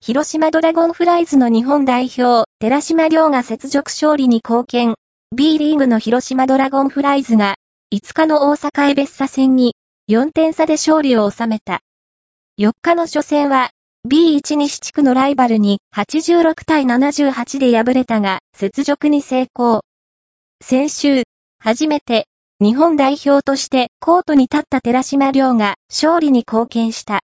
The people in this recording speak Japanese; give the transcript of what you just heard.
広島ドラゴンフライズの日本代表、寺島亮が雪辱勝利に貢献。B リーグの広島ドラゴンフライズが、5日の大阪エベッサ戦に、4点差で勝利を収めた。4日の初戦は、B1 西地区のライバルに86対78で敗れたが、雪辱に成功。先週、初めて、日本代表としてコートに立った寺島亮が勝利に貢献した。